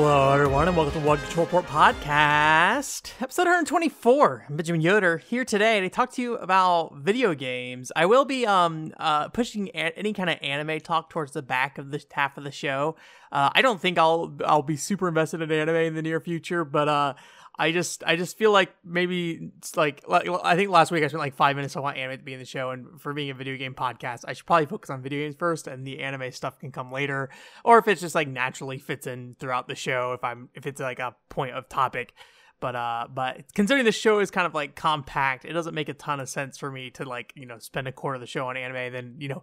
Hello, everyone, and welcome to One Control Port Podcast, episode 124. I'm Benjamin Yoder here today to talk to you about video games. I will be um uh pushing a- any kind of anime talk towards the back of this half of the show. Uh, I don't think I'll I'll be super invested in anime in the near future, but uh, I just I just feel like maybe it's like, like I think last week I spent like five minutes on anime to be in the show, and for being a video game podcast, I should probably focus on video games first, and the anime stuff can come later, or if it's just like naturally fits in throughout the show, if I'm if it's like a point of topic. But uh, but considering the show is kind of like compact, it doesn't make a ton of sense for me to like you know spend a quarter of the show on anime, then you know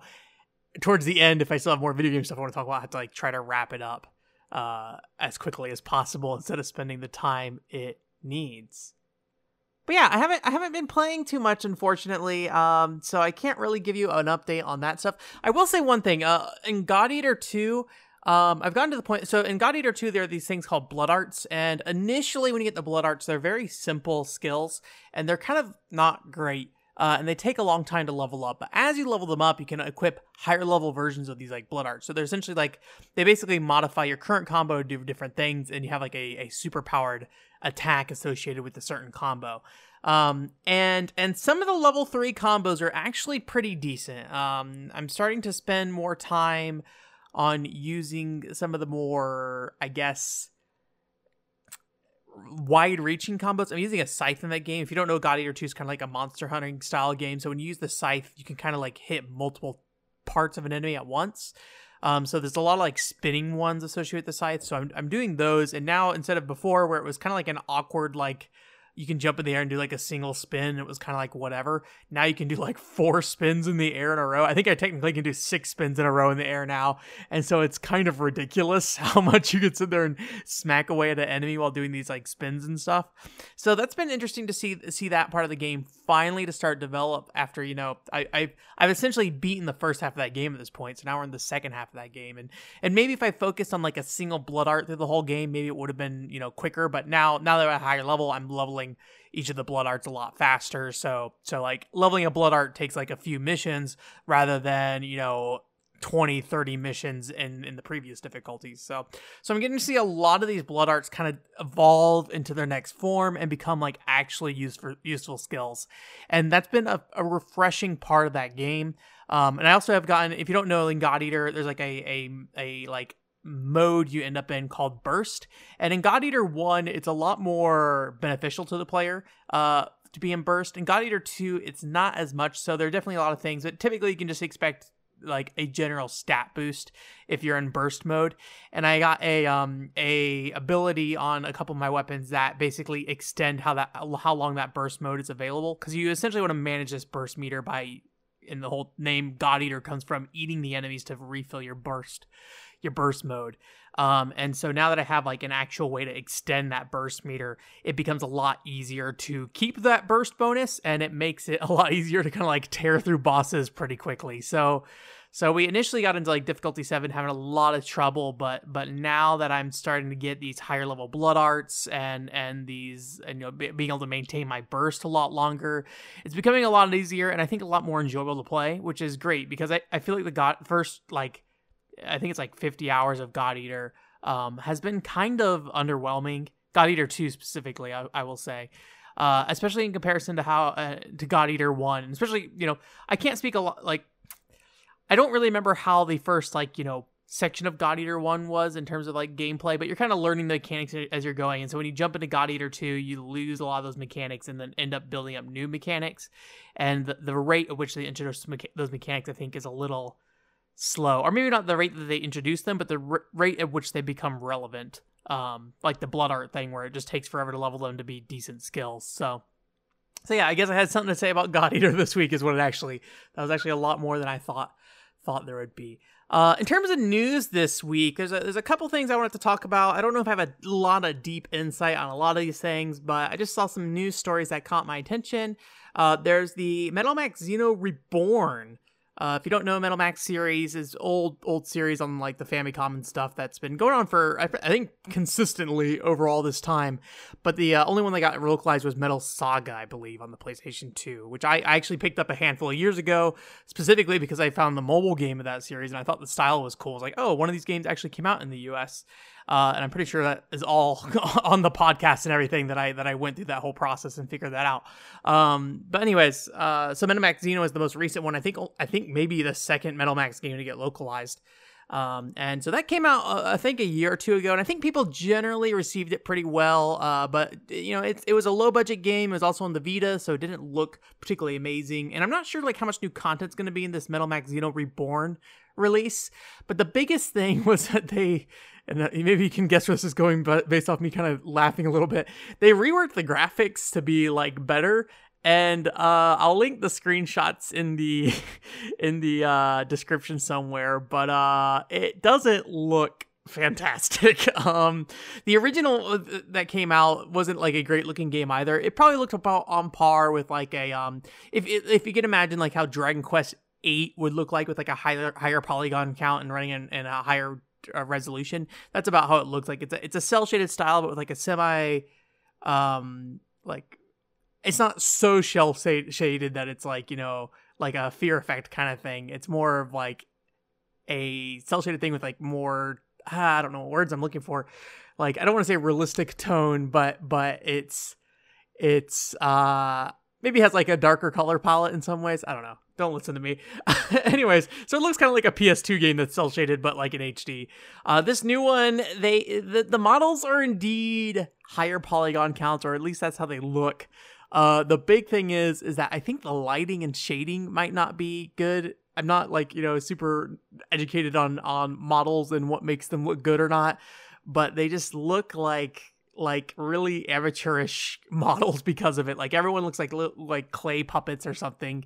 towards the end, if I still have more video game stuff I want to talk about, I have to like try to wrap it up uh, as quickly as possible instead of spending the time it needs. But yeah, I haven't I haven't been playing too much, unfortunately. Um, so I can't really give you an update on that stuff. I will say one thing. Uh, in God Eater Two, um, I've gotten to the point. So in God Eater 2, there are these things called blood arts. And initially, when you get the blood arts, they're very simple skills and they're kind of not great. Uh, and they take a long time to level up. But as you level them up, you can equip higher level versions of these like blood arts. So they're essentially like they basically modify your current combo to do different things, and you have like a, a super powered attack associated with a certain combo. Um, and and some of the level three combos are actually pretty decent. Um, I'm starting to spend more time on using some of the more, I guess, wide reaching combos. I'm using a scythe in that game. If you don't know, God Eater 2 is kind of like a monster hunting style game. So when you use the scythe, you can kind of like hit multiple parts of an enemy at once. Um, so there's a lot of like spinning ones associated with the scythe. So I'm, I'm doing those. And now instead of before where it was kind of like an awkward, like you can jump in the air and do like a single spin. It was kind of like whatever. Now you can do like four spins in the air in a row. I think I technically can do six spins in a row in the air now. And so it's kind of ridiculous how much you can sit there and smack away at an enemy while doing these like spins and stuff. So that's been interesting to see see that part of the game finally to start develop after, you know, I, I've I've essentially beaten the first half of that game at this point. So now we're in the second half of that game. And and maybe if I focused on like a single blood art through the whole game, maybe it would have been, you know, quicker. But now now that we're at a higher level, I'm leveling each of the blood arts a lot faster. So so like leveling a blood art takes like a few missions rather than, you know, 20 30 missions in in the previous difficulties. So so i'm getting to see a lot of these blood arts kind of evolve into their next form and become like actually used for useful skills. And that's been a, a refreshing part of that game. Um and i also have gotten if you don't know in god eater there's like a a, a like mode you end up in called burst. And in god eater 1 it's a lot more beneficial to the player uh to be in burst. In god eater 2 it's not as much so there are definitely a lot of things but typically you can just expect like a general stat boost if you're in burst mode. And i got a um a ability on a couple of my weapons that basically extend how that how long that burst mode is available. Because you essentially want to manage this burst meter by and the whole name god eater comes from eating the enemies to refill your burst your burst mode um, and so now that I have like an actual way to extend that burst meter, it becomes a lot easier to keep that burst bonus and it makes it a lot easier to kind of like tear through bosses pretty quickly. So so we initially got into like difficulty 7 having a lot of trouble, but but now that I'm starting to get these higher level blood arts and and these and you know be, being able to maintain my burst a lot longer, it's becoming a lot easier and I think a lot more enjoyable to play, which is great because I I feel like the god first like I think it's like 50 hours of God Eater um, has been kind of underwhelming. God Eater 2 specifically, I, I will say. Uh, especially in comparison to how uh, to God Eater 1, and especially, you know, I can't speak a lot like I don't really remember how the first like, you know, section of God Eater 1 was in terms of like gameplay, but you're kind of learning the mechanics as you're going. And so when you jump into God Eater 2, you lose a lot of those mechanics and then end up building up new mechanics. And the, the rate at which they introduce mecha- those mechanics, I think, is a little slow, or maybe not the rate that they introduce them, but the r- rate at which they become relevant. Um, like the blood art thing, where it just takes forever to level them to be decent skills. So, so yeah, I guess I had something to say about God Eater this week. Is what it actually that was actually a lot more than I thought thought there would be. Uh, in terms of news this week, there's a, there's a couple things I wanted to talk about. I don't know if I have a lot of deep insight on a lot of these things, but I just saw some news stories that caught my attention. Uh, there's the Metal Max Xeno Reborn uh, if you don't know, Metal Max series is old old series on like the Famicom and stuff that's been going on for I, I think consistently over all this time. But the uh, only one that got localized was Metal Saga, I believe, on the PlayStation 2, which I, I actually picked up a handful of years ago, specifically because I found the mobile game of that series and I thought the style was cool. I was like, oh, one of these games actually came out in the U.S. Uh, and I'm pretty sure that is all on the podcast and everything that I that I went through that whole process and figured that out. Um, but anyways, uh, so Metal Max Xeno is the most recent one. I think I think maybe the second Metal Max game to get localized. Um, and so that came out, uh, I think, a year or two ago, and I think people generally received it pretty well. Uh, but you know, it, it was a low budget game. It was also on the Vita, so it didn't look particularly amazing. And I'm not sure like how much new content's going to be in this Metal Max Xeno Reborn release. But the biggest thing was that they and uh, maybe you can guess where this is going, but based off me kind of laughing a little bit, they reworked the graphics to be like better, and uh, I'll link the screenshots in the in the uh, description somewhere. But uh, it doesn't look fantastic. um, the original uh, that came out wasn't like a great looking game either. It probably looked about on par with like a um, if if you can imagine like how Dragon Quest eight would look like with like a higher higher polygon count and running in, in a higher uh, resolution. That's about how it looks like. It's a it's a cel shaded style, but with like a semi um like it's not so shell shaded that it's like you know like a fear effect kind of thing. It's more of like a cel shaded thing with like more ah, I don't know what words I'm looking for. Like I don't want to say realistic tone, but but it's it's uh maybe has like a darker color palette in some ways. I don't know. Don't listen to me. Anyways, so it looks kind of like a PS2 game that's cel shaded, but like in HD. Uh, this new one, they the, the models are indeed higher polygon counts, or at least that's how they look. Uh, the big thing is is that I think the lighting and shading might not be good. I'm not like you know super educated on on models and what makes them look good or not, but they just look like like really amateurish models because of it. Like everyone looks like like clay puppets or something.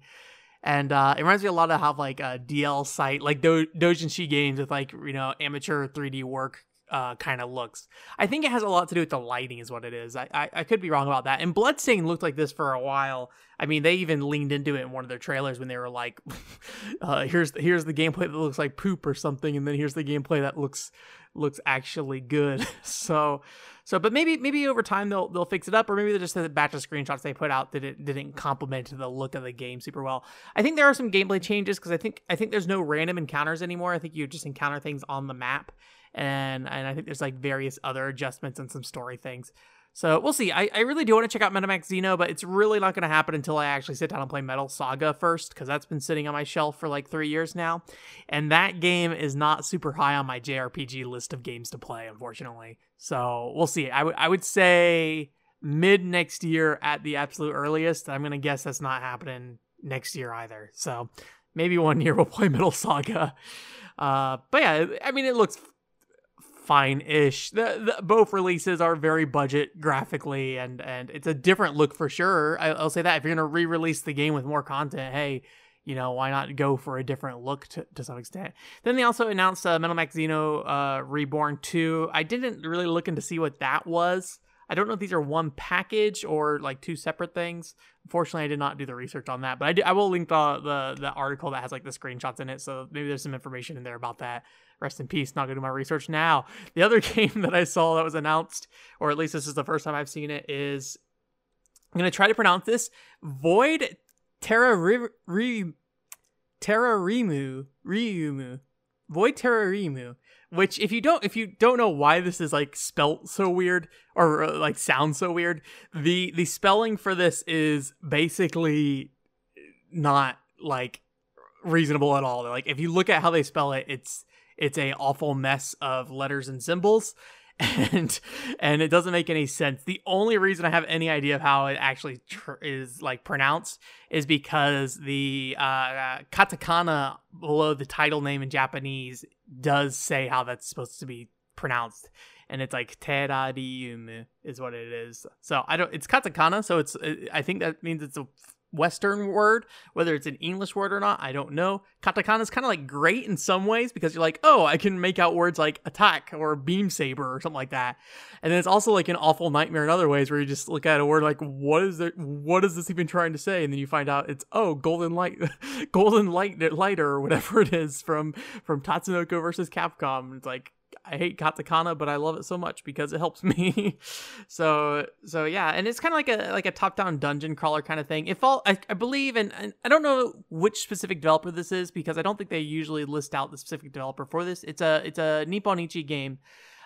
And uh, it reminds me a lot of how like a DL site like Do- Dojinshi games with like you know amateur 3D work uh, kind of looks. I think it has a lot to do with the lighting, is what it is. I, I, I could be wrong about that. And Bloodstained looked like this for a while. I mean, they even leaned into it in one of their trailers when they were like, uh, "Here's the, here's the gameplay that looks like poop or something," and then here's the gameplay that looks looks actually good. so, so, but maybe maybe over time they'll they'll fix it up, or maybe they're just a batch of screenshots they put out that it didn't complement the look of the game super well. I think there are some gameplay changes because I think I think there's no random encounters anymore. I think you just encounter things on the map and and I think there's like various other adjustments and some story things. So we'll see. I, I really do want to check out Metal Max Xeno, but it's really not going to happen until I actually sit down and play Metal Saga first, because that's been sitting on my shelf for like three years now. And that game is not super high on my JRPG list of games to play, unfortunately. So we'll see. I, w- I would say mid next year at the absolute earliest. I'm going to guess that's not happening next year either. So maybe one year we'll play Metal Saga. Uh, but yeah, I mean, it looks fine-ish. The, the, both releases are very budget graphically, and and it's a different look for sure. I, will say that if you're gonna re-release the game with more content, hey, you know why not go for a different look to, to some extent. Then they also announced uh, Metal Max Xeno uh, Reborn 2. I didn't really look into see what that was. I don't know if these are one package or like two separate things. Unfortunately, I did not do the research on that, but I, do, I will link the, the the article that has like the screenshots in it, so maybe there's some information in there about that. Rest in peace. Not gonna do my research now. The other game that I saw that was announced, or at least this is the first time I've seen it, is I'm gonna try to pronounce this Void Terra Re, Terrarimu Ryumu Void Terrarimu which if you don't if you don't know why this is like spelt so weird or uh, like sounds so weird the the spelling for this is basically not like reasonable at all like if you look at how they spell it it's it's a awful mess of letters and symbols and and it doesn't make any sense. The only reason I have any idea of how it actually tr- is like pronounced is because the uh, katakana below the title name in Japanese does say how that's supposed to be pronounced, and it's like terarium is what it is. So I don't. It's katakana, so it's. I think that means it's a Western word, whether it's an English word or not, I don't know. Katakana is kind of like great in some ways because you're like, oh, I can make out words like attack or beam saber or something like that. And then it's also like an awful nightmare in other ways where you just look at a word like, what is it? What is this even trying to say? And then you find out it's oh, golden light, golden light lighter or whatever it is from from Tatsunoko versus Capcom. It's like I hate katakana, but I love it so much because it helps me. so so yeah, and it's kind of like a like a top down dungeon crawler kind of thing. It fall I, I believe, and, and, I don't know which specific developer this is because I don't think they usually list out the specific developer for this. It's a it's a Nippon Ichi game.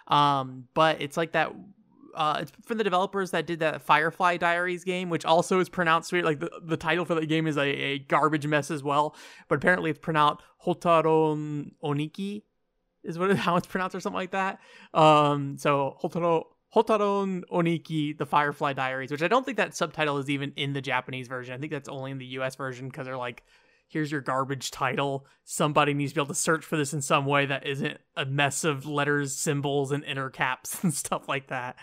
Um, but it's like that uh, it's from the developers that did that Firefly Diaries game, which also is pronounced weird. Like the, the title for that game is a, a garbage mess as well, but apparently it's pronounced Hotaron Oniki, is what how it's pronounced or something like that. Um, so Hotaro Hotaru no Nikki, the Firefly Diaries, which I don't think that subtitle is even in the Japanese version. I think that's only in the US version because they're like, here's your garbage title. Somebody needs to be able to search for this in some way that isn't a mess of letters, symbols, and inner caps and stuff like that.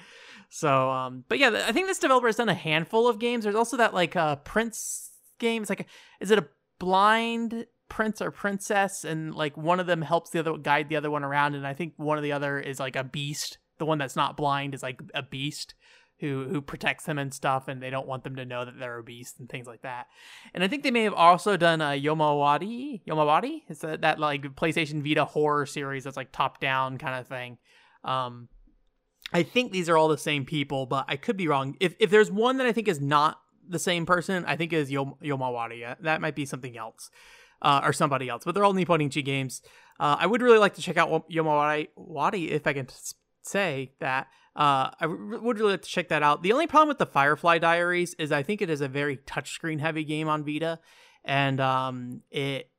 So, um, but yeah, I think this developer has done a handful of games. There's also that like uh, Prince game. It's like, is it a blind prince or princess? And like one of them helps the other guide the other one around, and I think one of the other is like a beast. The one that's not blind is like a beast who who protects them and stuff, and they don't want them to know that they're a beast and things like that. And I think they may have also done a Yomawari. Yomawari is that, that like PlayStation Vita horror series that's like top down kind of thing. Um, I think these are all the same people, but I could be wrong. If if there's one that I think is not the same person, I think is Yom- Yomawari. That might be something else. Uh, or somebody else, but they're all Nippon Ichi games. Uh, I would really like to check out Yomawari Wadi if I can say that. Uh, I would really like to check that out. The only problem with the Firefly Diaries is I think it is a very touchscreen heavy game on Vita, and um, it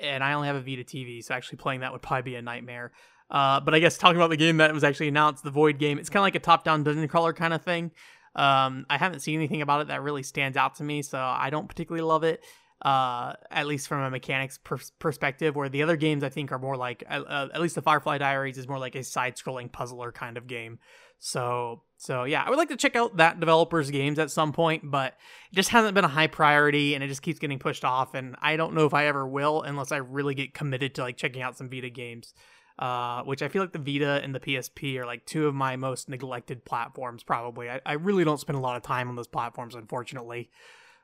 and I only have a Vita TV, so actually playing that would probably be a nightmare. Uh, but I guess talking about the game that was actually announced, the Void game, it's kind of like a top-down dungeon crawler kind of thing. Um, I haven't seen anything about it that really stands out to me, so I don't particularly love it. Uh, at least from a mechanics per- perspective, where the other games I think are more like, uh, at least the Firefly Diaries is more like a side-scrolling puzzler kind of game. So, so yeah, I would like to check out that developer's games at some point, but it just hasn't been a high priority, and it just keeps getting pushed off. And I don't know if I ever will, unless I really get committed to like checking out some Vita games uh, which I feel like the Vita and the PSP are like two of my most neglected platforms. Probably, I, I really don't spend a lot of time on those platforms, unfortunately.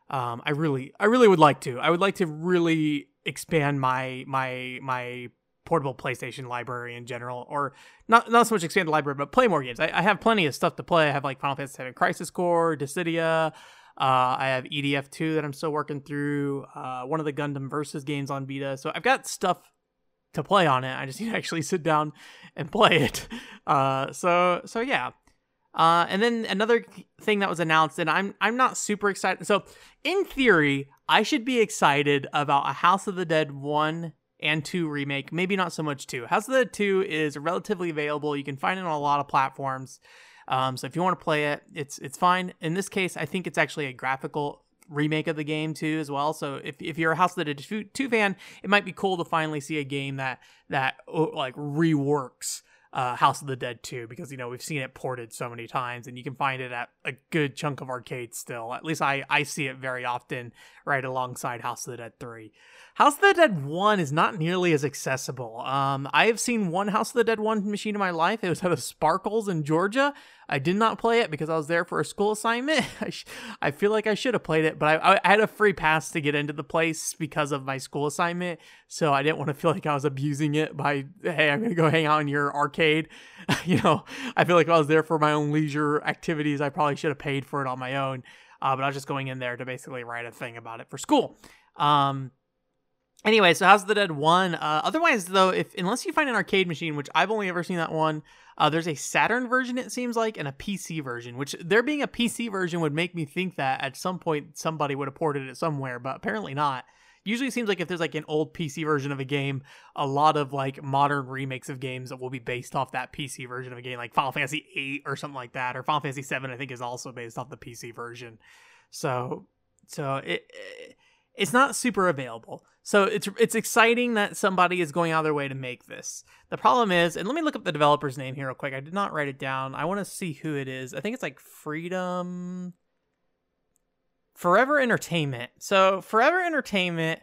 Um, I really, I really would like to. I would like to really expand my my my portable PlayStation library in general, or not not so much expand the library, but play more games. I, I have plenty of stuff to play. I have like Final Fantasy VII Crisis Core, Dissidia. Uh, I have EDF 2 that I'm still working through. Uh, one of the Gundam Versus games on Vita. So I've got stuff to play on it. I just need to actually sit down and play it. Uh, so so yeah. Uh, and then another thing that was announced, and I'm I'm not super excited. So in theory, I should be excited about a House of the Dead one and two remake. Maybe not so much two. House of the Dead two is relatively available. You can find it on a lot of platforms. Um, so if you want to play it, it's it's fine. In this case, I think it's actually a graphical remake of the game too as well. So if, if you're a House of the Dead 2 fan, it might be cool to finally see a game that that oh, like reworks uh, House of the Dead 2 because you know we've seen it ported so many times and you can find it at a good chunk of arcades still. At least I I see it very often right alongside House of the Dead 3. House of the Dead 1 is not nearly as accessible. Um, I have seen one House of the Dead 1 machine in my life. It was at a Sparkles in Georgia. I did not play it because I was there for a school assignment. I, sh- I feel like I should have played it, but I, I had a free pass to get into the place because of my school assignment. So I didn't want to feel like I was abusing it by, hey, I'm going to go hang out in your arcade. you know, I feel like I was there for my own leisure activities, I probably should have paid for it on my own. Uh, but I was just going in there to basically write a thing about it for school. Um, Anyway, so House of the Dead one. Uh, otherwise, though, if unless you find an arcade machine, which I've only ever seen that one, uh, there's a Saturn version. It seems like, and a PC version. Which there being a PC version would make me think that at some point somebody would have ported it somewhere, but apparently not. Usually, seems like if there's like an old PC version of a game, a lot of like modern remakes of games that will be based off that PC version of a game, like Final Fantasy VIII or something like that, or Final Fantasy VII. I think is also based off the PC version. So, so it, it it's not super available. So it's it's exciting that somebody is going out of their way to make this. The problem is, and let me look up the developer's name here real quick. I did not write it down. I want to see who it is. I think it's like Freedom Forever Entertainment. So Forever Entertainment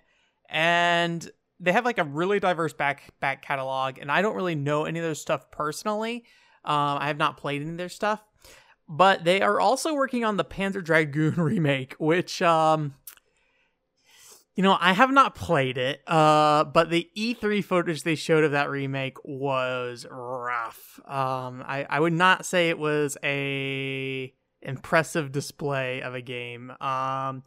and they have like a really diverse back back catalog and I don't really know any of their stuff personally. Um, I have not played any of their stuff, but they are also working on the Panzer Dragoon remake, which um you know, I have not played it, uh, but the E3 footage they showed of that remake was rough. Um, I, I would not say it was a impressive display of a game. Um,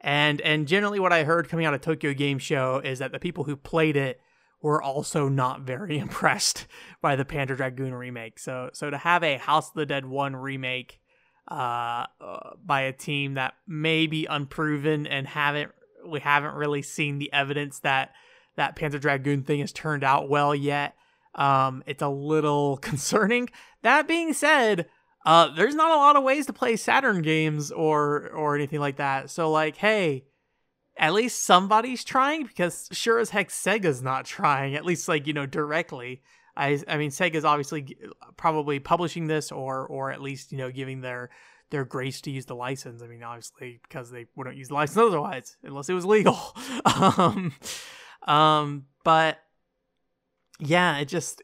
and and generally, what I heard coming out of Tokyo Game Show is that the people who played it were also not very impressed by the Panzer Dragoon remake. So so to have a House of the Dead 1 remake uh, uh, by a team that may be unproven and haven't we haven't really seen the evidence that that Panzer Dragoon thing has turned out well yet. Um, it's a little concerning. That being said, uh, there's not a lot of ways to play Saturn games or or anything like that. So like, hey, at least somebody's trying because sure as heck Sega's not trying. At least like you know directly. I I mean Sega's obviously probably publishing this or or at least you know giving their their grace to use the license. I mean obviously because they wouldn't use the license otherwise unless it was legal. um, um, but yeah, it just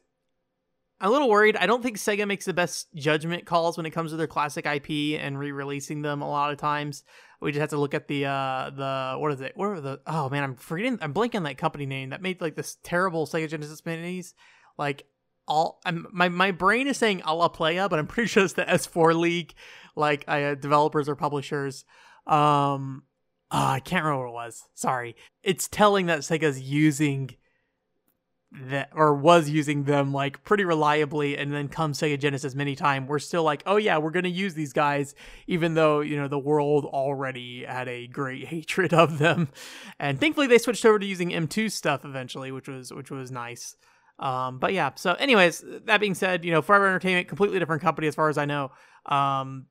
I'm a little worried. I don't think Sega makes the best judgment calls when it comes to their classic IP and re-releasing them a lot of times. We just have to look at the uh the what is it? What are the oh man, I'm forgetting I'm blanking that company name that made like this terrible Sega Genesis minis. Like all I'm my my brain is saying a la Alaplaya, but I'm pretty sure it's the S4 League, like uh, developers or publishers. Um oh, I can't remember what it was. Sorry. It's telling that Sega's using that or was using them like pretty reliably and then come Sega Genesis many time we're still like oh yeah we're to use these guys even though you know the world already had a great hatred of them and thankfully they switched over to using M2 stuff eventually which was which was nice um but yeah so anyways that being said you know Forever Entertainment completely different company as far as I know um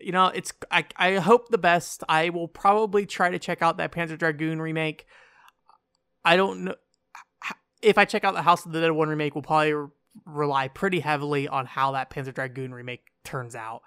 you know it's I I hope the best I will probably try to check out that Panzer Dragoon remake I don't know if I check out the House of the Dead 1 remake, we'll probably rely pretty heavily on how that Panzer Dragoon remake turns out.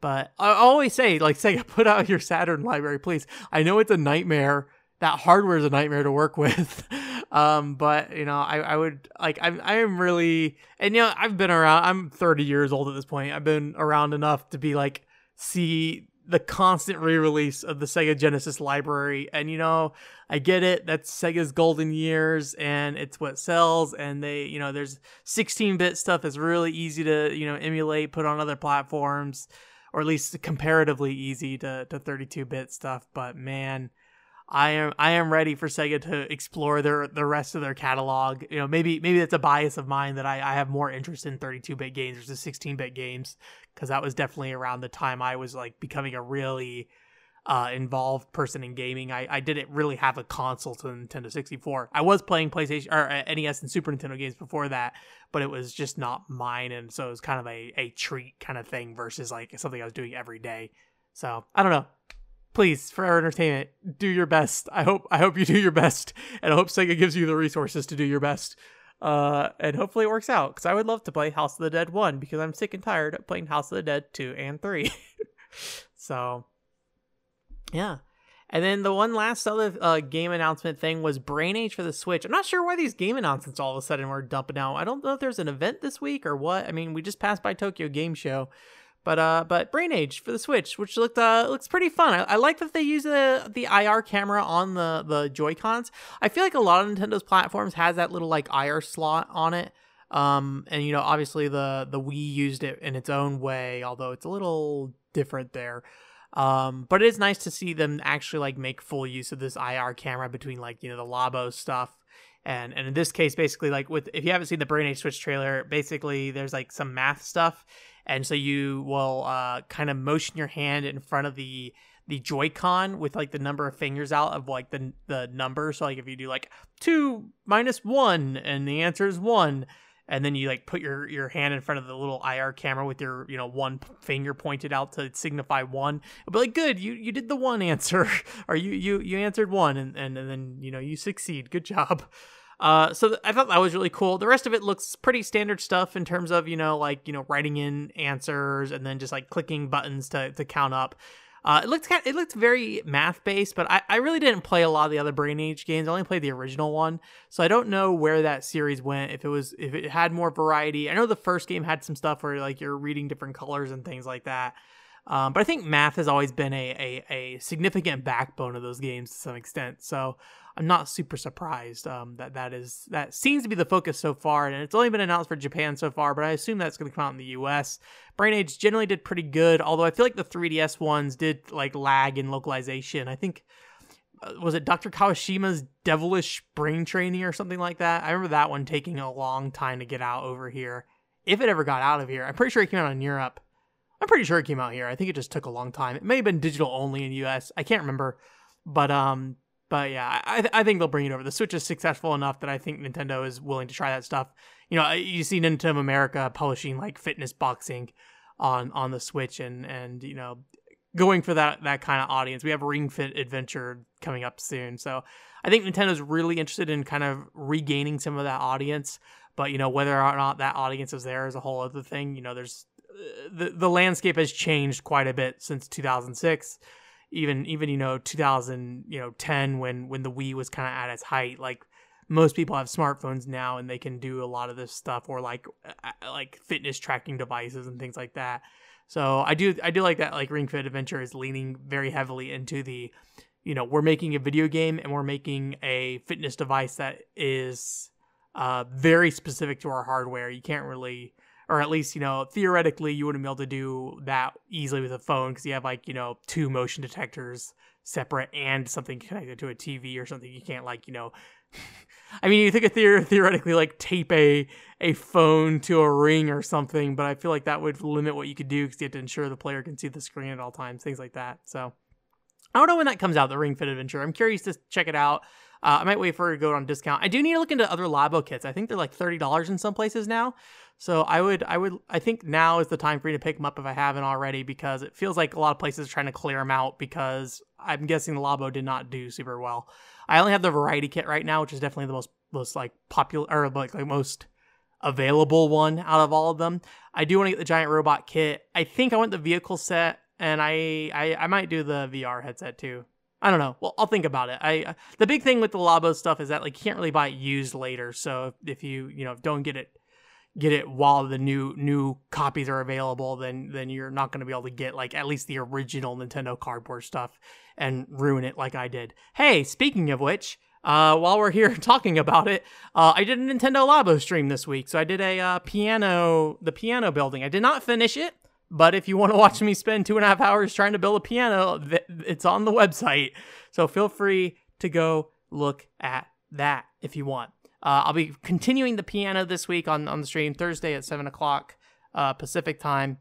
But I always say, like, Sega, put out your Saturn library, please. I know it's a nightmare. That hardware is a nightmare to work with. Um, but you know, I, I would like I'm I am really and you know, I've been around I'm 30 years old at this point. I've been around enough to be like see the constant re-release of the Sega Genesis library. And you know, I get it. That's Sega's golden years and it's what sells and they, you know, there's 16-bit stuff that's really easy to, you know, emulate, put on other platforms or at least comparatively easy to to 32-bit stuff, but man, I am I am ready for Sega to explore their the rest of their catalog. You know, maybe maybe it's a bias of mine that I, I have more interest in 32-bit games versus 16-bit games because that was definitely around the time I was like becoming a really uh, involved person in gaming. I, I didn't really have a console to Nintendo 64. I was playing PlayStation or uh, NES and Super Nintendo games before that, but it was just not mine, and so it was kind of a a treat kind of thing versus like something I was doing every day. So I don't know please Forever Entertainment do your best i hope i hope you do your best and i hope sega gives you the resources to do your best uh and hopefully it works out because i would love to play house of the dead 1 because i'm sick and tired of playing house of the dead 2 and 3 so yeah and then the one last other uh, game announcement thing was Brain Age for the Switch. I'm not sure why these game announcements all of a sudden were dumping out. I don't know if there's an event this week or what. I mean, we just passed by Tokyo Game Show, but uh, but Brain Age for the Switch, which looked uh looks pretty fun. I, I like that they use the the IR camera on the the Joy Cons. I feel like a lot of Nintendo's platforms has that little like IR slot on it. Um, and you know, obviously the the Wii used it in its own way, although it's a little different there. Um, but it is nice to see them actually like make full use of this IR camera between like you know the Labo stuff and and in this case basically like with if you haven't seen the brain age switch trailer basically there's like some math stuff and so you will uh, kind of motion your hand in front of the the Joy-Con with like the number of fingers out of like the the number. So like if you do like two minus one and the answer is one, and then you like put your your hand in front of the little IR camera with your you know one finger pointed out to signify one. It'll be like good, you you did the one answer, or you you you answered one, and and, and then you know you succeed. Good job. Uh, so th- I thought that was really cool. The rest of it looks pretty standard stuff in terms of you know like you know writing in answers and then just like clicking buttons to to count up. Uh, it looked kind of, it looked very math based, but I, I really didn't play a lot of the other Brain Age games. I only played the original one, so I don't know where that series went. If it was if it had more variety, I know the first game had some stuff where like you're reading different colors and things like that. Um, but I think math has always been a, a, a significant backbone of those games to some extent. So I'm not super surprised um, that that is that seems to be the focus so far, and it's only been announced for Japan so far. But I assume that's going to come out in the U.S. Brain Age generally did pretty good, although I feel like the 3DS ones did like lag in localization. I think uh, was it Dr. Kawashima's Devilish Brain Training or something like that? I remember that one taking a long time to get out over here. If it ever got out of here, I'm pretty sure it came out in Europe. I'm pretty sure it came out here. I think it just took a long time. It may have been digital only in US. I can't remember, but um, but yeah, I I think they'll bring it over. The Switch is successful enough that I think Nintendo is willing to try that stuff. You know, you see Nintendo of America publishing like fitness boxing on on the Switch, and and you know going for that that kind of audience. We have Ring Fit Adventure coming up soon, so I think Nintendo's really interested in kind of regaining some of that audience. But you know whether or not that audience is there is a whole other thing. You know, there's the the landscape has changed quite a bit since 2006. Even even you know 2000 you know 10 when when the Wii was kind of at its height. Like most people have smartphones now and they can do a lot of this stuff or like like fitness tracking devices and things like that so I do I do like that like Ring Fit Adventure is leaning very heavily into the you know, we're making a video game and we're making a fitness device that is uh, very specific to our hardware. You can't really or at least, you know, theoretically you wouldn't be able to do that easily with a phone because you have like, you know, two motion detectors separate and something connected to a TV or something. You can't like, you know, I mean, you think of theor- theoretically like tape a a phone to a ring or something, but I feel like that would limit what you could do because you have to ensure the player can see the screen at all times, things like that. So I don't know when that comes out, the Ring Fit Adventure. I'm curious to check it out. Uh, I might wait for it to go on discount. I do need to look into other Labo kits. I think they're like thirty dollars in some places now. So I would, I would, I think now is the time for me to pick them up if I haven't already because it feels like a lot of places are trying to clear them out because I'm guessing the Labo did not do super well. I only have the variety kit right now, which is definitely the most most like popular or like like most available one out of all of them. I do want to get the giant robot kit. I think I want the vehicle set, and I I, I might do the VR headset too. I don't know. Well, I'll think about it. I the big thing with the Labo stuff is that like you can't really buy it used later. So if, if you you know don't get it get it while the new new copies are available, then then you're not going to be able to get like at least the original Nintendo cardboard stuff and ruin it like I did. Hey, speaking of which, uh, while we're here talking about it, uh, I did a Nintendo Labo stream this week. So I did a uh, piano, the piano building. I did not finish it, but if you want to watch me spend two and a half hours trying to build a piano, it's on the website. So feel free to go look at that if you want. Uh, I'll be continuing the piano this week on, on the stream Thursday at 7 o'clock uh, Pacific time.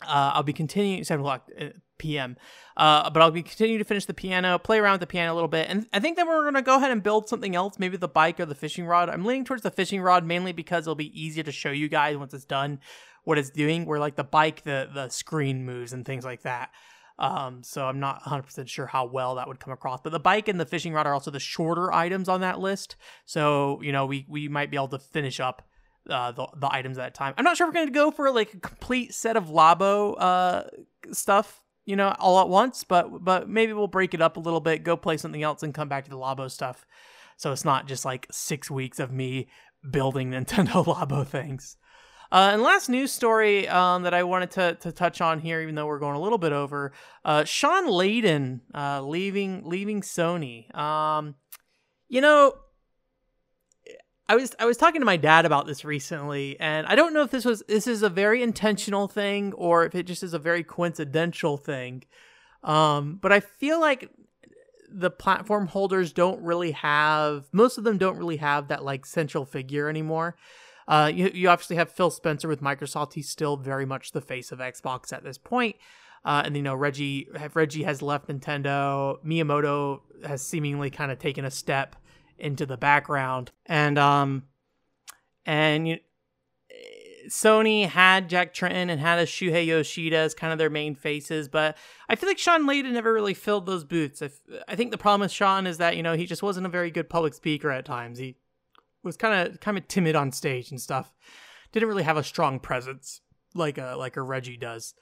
Uh, I'll be continuing 7 o'clock uh, p.m. Uh, but I'll be continuing to finish the piano, play around with the piano a little bit, and I think then we're gonna go ahead and build something else, maybe the bike or the fishing rod. I'm leaning towards the fishing rod mainly because it'll be easier to show you guys once it's done what it's doing. Where like the bike, the the screen moves and things like that. Um, so I'm not 100% sure how well that would come across. But the bike and the fishing rod are also the shorter items on that list. So, you know, we, we might be able to finish up uh, the, the items at that time. I'm not sure we're going to go for like a complete set of Labo uh, stuff you know, all at once, but but maybe we'll break it up a little bit, go play something else, and come back to the Labo stuff. So it's not just like six weeks of me building Nintendo Labo things. Uh, and last news story um, that I wanted to, to touch on here, even though we're going a little bit over, uh, Shawn Layden uh, leaving leaving Sony. Um, you know, I was I was talking to my dad about this recently, and I don't know if this was this is a very intentional thing or if it just is a very coincidental thing. Um, but I feel like the platform holders don't really have most of them don't really have that like central figure anymore. Uh, you you obviously have Phil Spencer with Microsoft. He's still very much the face of Xbox at this point. Uh, and you know Reggie Reggie has left Nintendo. Miyamoto has seemingly kind of taken a step into the background. And um and you, Sony had Jack Tretton and had a Shuhei Yoshida as kind of their main faces, but I feel like Shawn Layden never really filled those boots. I, I think the problem with Shawn is that you know he just wasn't a very good public speaker at times. He was kind of kind of timid on stage and stuff. Didn't really have a strong presence like a like a Reggie does.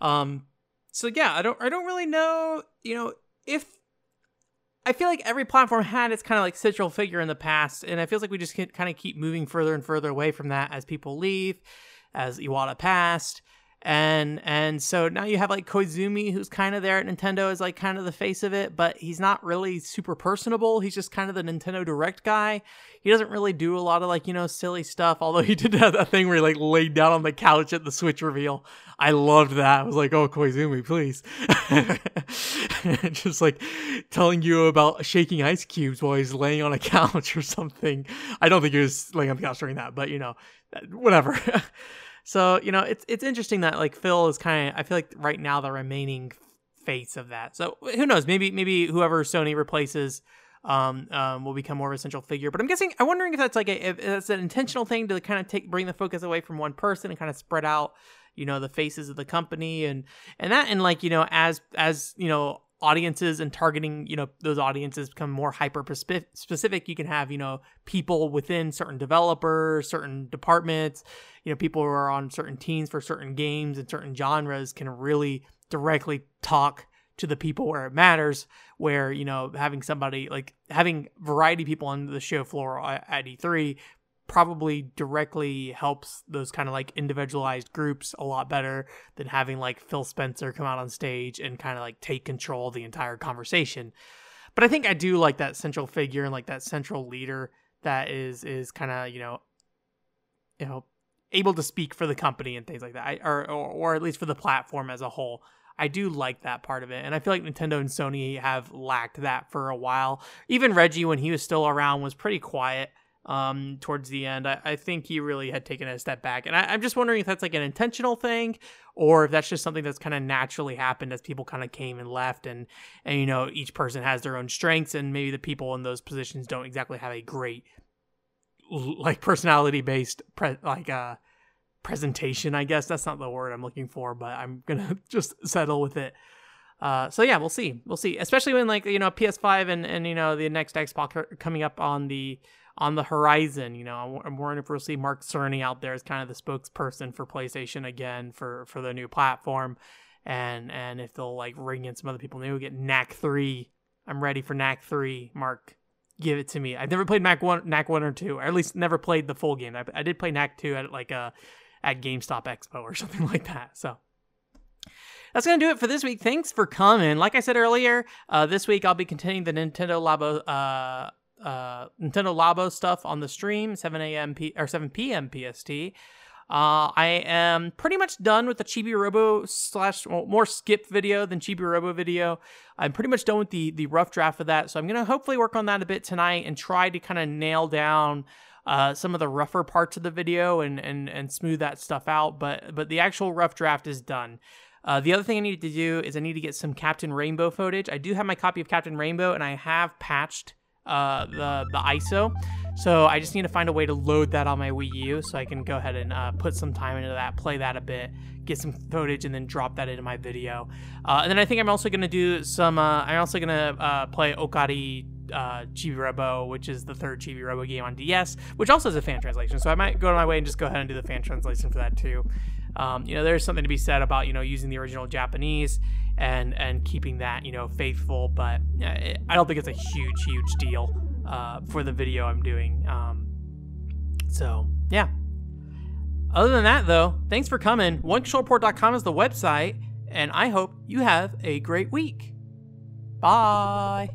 Um, so yeah, I don't I don't really know you know if I feel like every platform had its kind of like central figure in the past, and it feels like we just kind of keep moving further and further away from that as people leave, as Iwata passed, and and so now you have like Koizumi who's kind of there at Nintendo is like kind of the face of it, but he's not really super personable. He's just kind of the Nintendo Direct guy. He doesn't really do a lot of like you know silly stuff. Although he did that thing where he like laid down on the couch at the Switch reveal. I loved that. I was like, oh Koizumi, please, just like telling you about shaking ice cubes while he's laying on a couch or something. I don't think he was laying on the couch during that, but you know, whatever. So you know, it's it's interesting that like Phil is kind of. I feel like right now the remaining face of that. So who knows? Maybe maybe whoever Sony replaces um, um, will become more of a central figure. But I'm guessing, I'm wondering if that's like a, if that's an intentional thing to kind of take bring the focus away from one person and kind of spread out, you know, the faces of the company and and that and like you know as as you know audiences and targeting you know those audiences become more hyper specific. You can have you know people within certain developers certain departments you know people who are on certain teams for certain games and certain genres can really directly talk to the people where it matters where you know having somebody like having variety people on the show floor uh, at E3 probably directly helps those kind of like individualized groups a lot better than having like Phil Spencer come out on stage and kind of like take control of the entire conversation. But I think I do like that central figure and like that central leader that is is kind of, you know, you know, able to speak for the company and things like that. I, or, or or at least for the platform as a whole. I do like that part of it. And I feel like Nintendo and Sony have lacked that for a while. Even Reggie, when he was still around, was pretty quiet um, towards the end. I, I, think he really had taken a step back. And I, am just wondering if that's like an intentional thing or if that's just something that's kind of naturally happened as people kind of came and left and, and, you know, each person has their own strengths and maybe the people in those positions don't exactly have a great, like personality based, pre- like, uh, presentation, I guess. That's not the word I'm looking for, but I'm going to just settle with it. Uh, so yeah, we'll see. We'll see. Especially when like, you know, PS5 and, and, you know, the next Xbox coming up on the, on the horizon. You know, I'm wondering if we'll see Mark Cerny out there as kind of the spokesperson for PlayStation again for for the new platform, and and if they'll like ring in some other people. We'll get Knack three. I'm ready for Knack three. Mark, give it to me. I've never played Knack one, Knack one or two, or at least never played the full game. I, I did play Knack two at like a at GameStop Expo or something like that. So that's going to do it for this week. Thanks for coming. Like I said earlier, uh, this week I'll be continuing the Nintendo Labo uh, uh, Nintendo Labo stuff on the stream, 7 a.m. P- or 7 p.m. PST. Uh, I am pretty much done with the Chibi Robo slash well, more skip video than Chibi Robo video. I'm pretty much done with the the rough draft of that, so I'm gonna hopefully work on that a bit tonight and try to kind of nail down uh, some of the rougher parts of the video and and and smooth that stuff out. But but the actual rough draft is done. Uh, the other thing I need to do is I need to get some Captain Rainbow footage. I do have my copy of Captain Rainbow, and I have patched uh, the the ISO. So I just need to find a way to load that on my Wii U so I can go ahead and uh, put some time into that, play that a bit, get some footage, and then drop that into my video. Uh, and then I think I'm also to do some, uh, I'm also to uh, play Okaeri uh, Chibi Robo, which is the third Chibi Robo game on DS, which also has a fan translation. So I might go to my way and just go ahead and do the fan translation for that too. Um, you know, there's something to be said about you know using the original Japanese and and keeping that you know faithful, but I don't think it's a huge huge deal uh, for the video I'm doing. Um, so yeah. Other than that, though, thanks for coming. OneControlPort.com is the website, and I hope you have a great week. Bye.